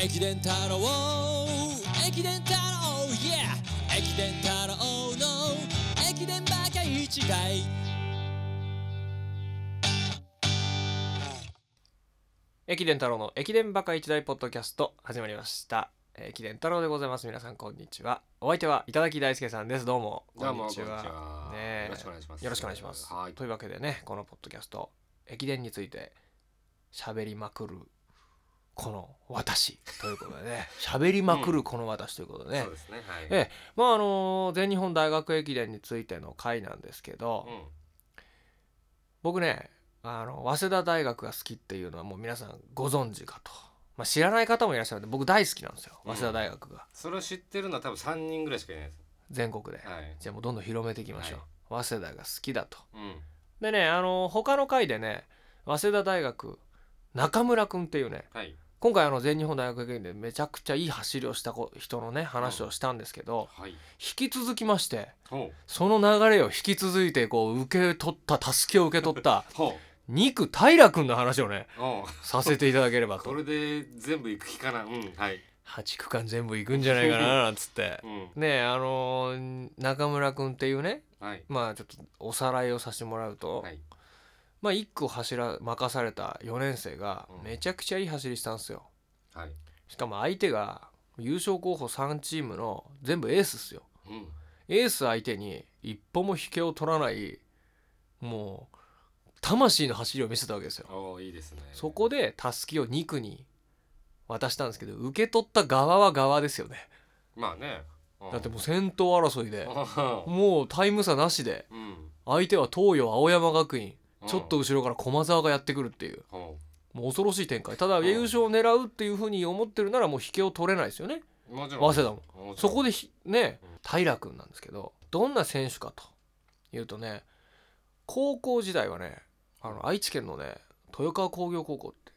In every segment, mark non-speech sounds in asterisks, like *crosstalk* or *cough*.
駅伝太郎駅伝太郎 Yeah 駅伝太郎の駅伝バカ一台駅伝太郎の駅伝バカ一大ポッドキャスト始まりました。えー駅伝太郎でございます。皆さんこんにちは。お相手は頂き大輔さんです。どうも。どうもこんにちは。ねえ。よろしくお願いします。よろしくお願いします。はい。というわけでねこのポッドキャスト駅伝について喋りまくるこの私ということでね *laughs* 喋りまくるこの私ということでね、そうですねはい。ええ。まああの全日本大学駅伝についての回なんですけど、うん。僕ねあの早稲田大学が好きっていうのはもう皆さんご存知かと、まあ、知らない方もいらっしゃるんで僕大好きなんですようん。早稲田大学が、それを知ってるのは多分三人ぐらいしかいないです。全国で、はい。じゃあもうどんどん広めていきましょう、早稲田が好きだと。うん。でねあの他の回でね早稲田大学中村君っていうねはい今回あの全日本大学駅伝でめちゃくちゃいい走りをした子人のね話をしたんですけど、はい。引き続きましてその流れを引き続いてこう受け取ったたすきを受け取ったほ二区平君の話をねさせていただければ *laughs* ことれで全部行く気かな？うんはい。8区間全部行くんじゃないかななんつって。*laughs* うん。ねえあのー中村君っていうねはい。まあちょっとおさらいをさせてもらうと、はいまあ1区を走ら任された4年生がうん。めちゃくちゃいい走りしたんですよ。はい。しかも相手が優勝候補3チームの全部エースっすよ。うん。エース相手に一歩も引けを取らないもう魂の走りを見せたわけですよ。いいですね。そこでたすきを2区に渡したんですけど受け取った側は側ですよね。まあね。うん。だってもう先頭争いでうもうタイム差なしでん。相手は東洋青山学院。うんちょっと後ろから駒澤がやってくるっていう。ほもう恐ろしい展開。ただん。優勝を狙うっていうふうに思ってるならもう引けを取れないですよね。早稲田も。そこでひねうん。平君なんですけどどんな選手かというとね高校時代はねあの愛知県のね豊川工業高校って、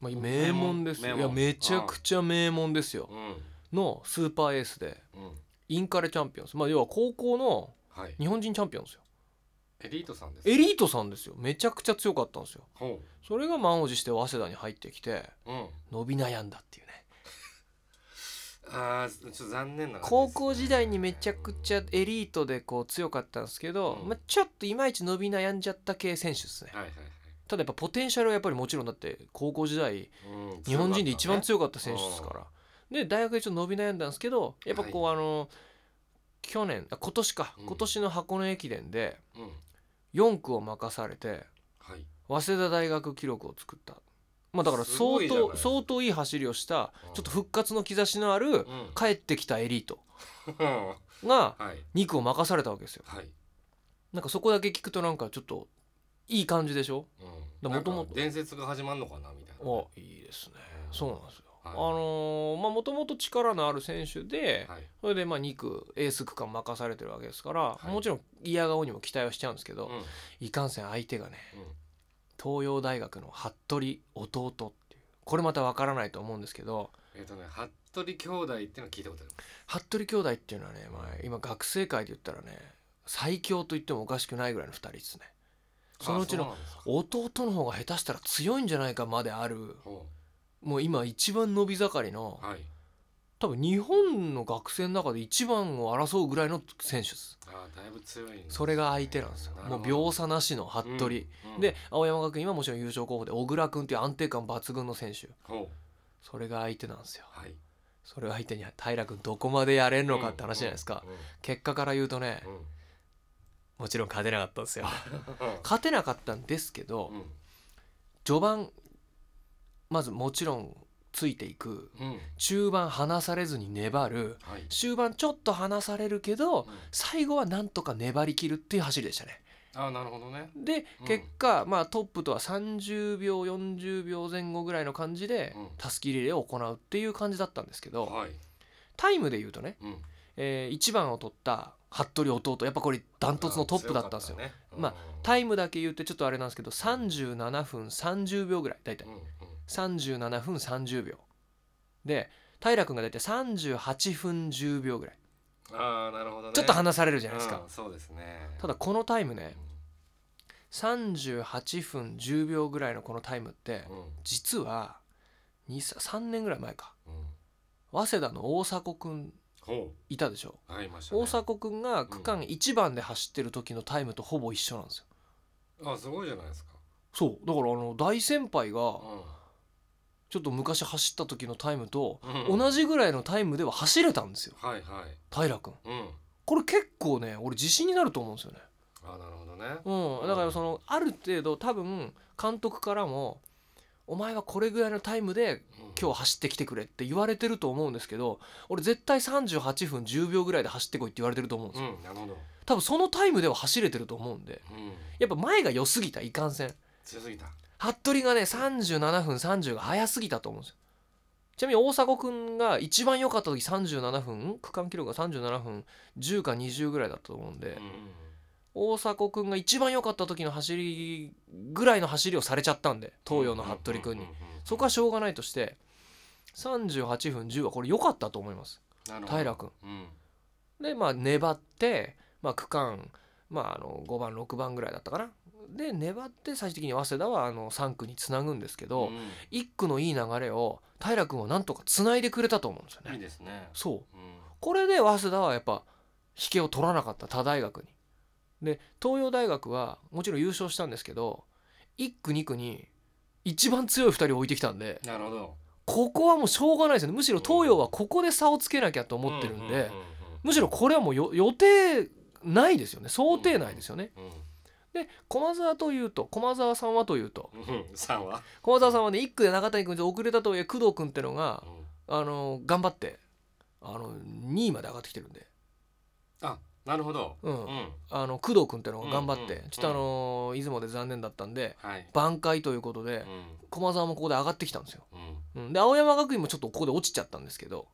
まあ、名門ですよ。いやめちゃくちゃ名門ですよ。うん。のスーパーエースでうん。インカレチャンピオンまあ要は高校のはい。日本人チャンピオンですよエリートさんです。エリートさんですよ。めちゃくちゃ強かったんですよ。ほそれが満を持して早稲田に入ってきてううん。伸び悩んだっていうね。あーちょっと残念な感じです。ね高校時代にめちゃくちゃエリートでこう強かったんですけど、うん。まあ、ちょっといまいち伸び悩んじゃった系選手ですね。はいはいはい。ただやっぱポテンシャルはやっぱりもちろんだって高校時代うん日本人で一番強強かった選手ですから。で大学でちょっと伸び悩んだんですけどやっぱこうあの去年あ今年か。うん。今年の箱根駅伝でうん。4区を任されてはい。早稲田大学記録を作った。まあだからすご相いじゃない当相当いい走りをしたうん。ちょっと復活の兆しのあるうん。帰ってきたエリート *laughs* はがい。2区を任されたわけですよ。はい。なんかそこだけ聞くとなんかちょっといい感じでしょ？うん。だもともとなんか伝説が始まるのかなみたいな。おいいですね。うんそうなんですよ。はいあのーまあもともと力のある選手ではい。それでまあ2区エース区間任されてるわけですからはい。もちろん嫌顔にも期待はしちゃうんですけどうん。いかんせん相手がねうん。東洋大学の服部弟っていうこれまたわからないと思うんですけどえっとね服部兄弟っていうのは聞いたことある。服部兄弟っていうのはね、まあ、今学生界で言ったらね最強と言ってもおかしくないぐらいの2人ですね。そのうちの弟の方が下手したら強いんじゃないかまであるほもう今一番伸び盛りのうはい。多分日本の学生の中で一番を争うぐらいの選手です。あーだいぶ強いね。それが相手なんですよ。もう秒差なしの服部、うんうん。で青山学院はもちろん優勝候補で小倉君っていう安定感抜群の選手。ほう。それが相手なんですよ。はい。それを相手に平君どこまでやれんのかって話じゃないですか、うんうん結果から言うとねうん。もちろん勝てなかったんですよ。う *laughs* ん勝てなかったんですけどうん。序盤まずもちろんついていく。うん。中盤離されずに粘る。はい。終盤ちょっと離されるけどうん。最後はなんとか粘りきるっていう走りでしたね。あーなるほどね。でうん。結果、まあトップとは30秒40秒前後ぐらいの感じでうん。たすきリレーを行うっていう感じだったんですけどはい。タイムで言うとね、うん。え1番を取った服部弟やっぱこれダントツのトップだったんですよ、ねまあタイムだけ言ってちょっとあれなんですけど37分30秒ぐらい大体。うんうん37分30秒。で平君が大体38分10秒ぐらい。ああなるほどね。ちょっと離されるじゃないですか、うんそうですね。ただこのタイムねうん。38分10秒ぐらいのこのタイムってうん。実は3年ぐらい前か。うん。早稲田の大迫くんほいたでしょ。うはいいましたね。大迫くんが区間1番で走ってる時のタイムとほぼ一緒なんですよ。あすごいじゃないですか。そう。だからあの大先輩がうちょっと昔走った時のタイムと同じぐらいのタイムでは走れたんですよ。はいはい。平君。うん。これ結構ね俺自信になると思うんですよね。あなるほどね。うん。だからそのある程度多分監督からもお前はこれぐらいのタイムで今日走ってきてくれって言われてると思うんですけど俺絶対38分10秒ぐらいで走ってこいって言われてると思うんですうよんなるほど。多分そのタイムでは走れてると思うんで。うん。やっぱ前が良すぎたいかんせん。強すぎた服部がね37分30が早すぎたと思うんですよ。ちなみに大迫くんが一番良かった時37分区間記録が37分10か20ぐらいだったと思うんで、うん。大迫くんが一番良かった時の走りぐらいの走りをされちゃったんで東洋の服部くんに。そこはしょうがないとして38分10はこれ良かったと思います。平君。うん。でまあ粘って、まあ、区間、まあ、あの5番6番ぐらいだったかなで粘って最終的に早稲田はあの3区につなぐんですけど、うん1区のいい流れを平君はなんとかつないでくれたと思うんですよいいねですね。そう。うん。これで早稲田はやっぱ引けを取らなかった他大学に。で東洋大学はもちろん優勝したんですけど1区2区に一番強い2人置いてきたんでなるほど。ここはもうしょうがないですよね。むしろ東洋はここで差をつけなきゃと思ってるんでむしろこれはもうよ予定ないですよね。想定内ですよね。うんうんで駒澤というと駒澤さんはというと。うん三は？駒澤さんはね1区で中谷君で遅れたとはいえ工藤君ってのがうん。あの頑張ってあの2位まで上がってきてるんで、あなるほど。うん。うん。あの工藤君ってのが頑張って、うんうん。ちょっとあの出雲で残念だったんではい。挽回ということでうん。駒澤もここで上がってきたんですよ、うん。うん、で青山学院もちょっとここで落ちちゃったんですけど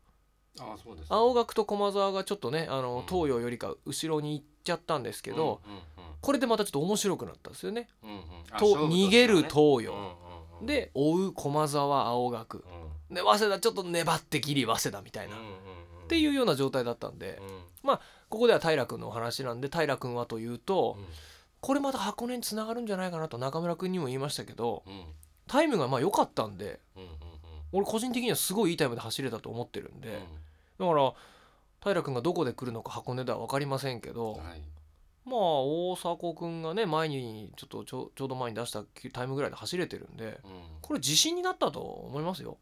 あそうです青学と駒澤がちょっとねあのうん。東洋よりか後ろに行っちゃったんですけど、うんうんこれでまたちょっと面白くなったんですよね。うんうん。うんあと逃げる東洋、うんうんうんで追う駒澤青学。うん。で早稲田ちょっと粘ってギリ早稲田みたいな、っうんうんうん。ていうような状態だったんで、うん。ここでは平君のお話なんで平君はというと、うん。これまた箱根につながるんじゃないかなと中村君にも言いましたけどうん。タイムがまあ良かったんでうんうん俺個人的にはすごいいいタイムで走れたと思ってるんうん。で、だから平君がどこで来るのか箱根では分かりませんけど、はいまあ大迫君がね前にちょっとちょちょうど前に出したタイムぐらいで走れてるんでうん。これ自信になったと思いますよ。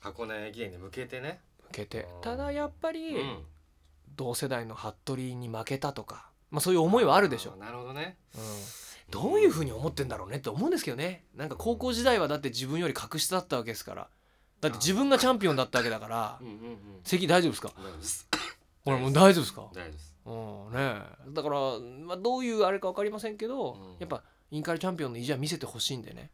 箱根駅伝に向けてね。受けて。うん。ただやっぱりうん。同世代の服部に負けたとか、まあ、そういう思いはあるでしょなるほどね。うん、どういうふうに思ってんだろうねって思うんですけどね。なんか高校時代はだって自分より格下だったわけですから。だって自分がチャンピオンだったわけだから。うんうんうん。席大丈夫ですか？大丈夫です。ほらもう大丈夫ですか？大丈夫ですうんねえ。だから、まあ、どういうあれか分かりませんけど、うん。やっぱインカレチャンピオンの意地は見せてほしいんでね。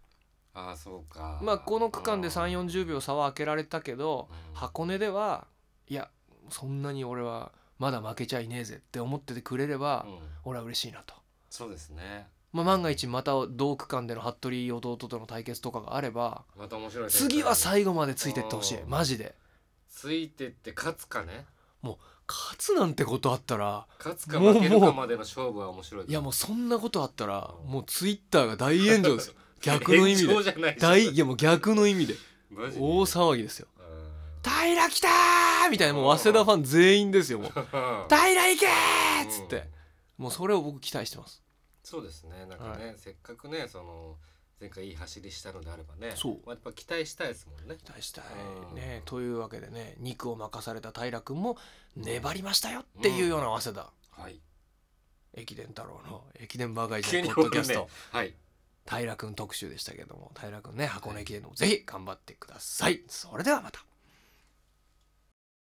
ああそうか。まあこの区間でうん3 4 0秒差は開けられたけどうん。箱根ではいやそんなに俺はまだ負けちゃいねえぜって思っててくれればうん。俺は嬉しいなと。そうですね。まあ、万が一また同区間での服部弟との対決とかがあればまた面白い次は最後までついてってほしい。うん。マジで。ついてって勝つかね勝つなんてことあったら勝つか負けるかまでの勝負は面白いいやもうそんなことあったらうん。もうツイッターが大炎上ですよ。*laughs* 逆の意味で。大いやもう逆の意味で。大騒ぎですよ。うん。平来たーみたいなもう早稲田ファン全員ですよもう。平行けーっつって。もうそれを僕期待してます。そうですね。なんかね、せっかくねその前回いい走りしたのであればね。そう。まあやっぱ期待したいですもんね。期待したいうん。ねというわけでね肉を任された平君も粘りましたよっていうような早稲田。はい。駅伝太郎の駅伝バカイジのポッドキャスね。トはい。平君特集でしたけども平君ね箱根駅伝のぜひ頑張ってください。それではまた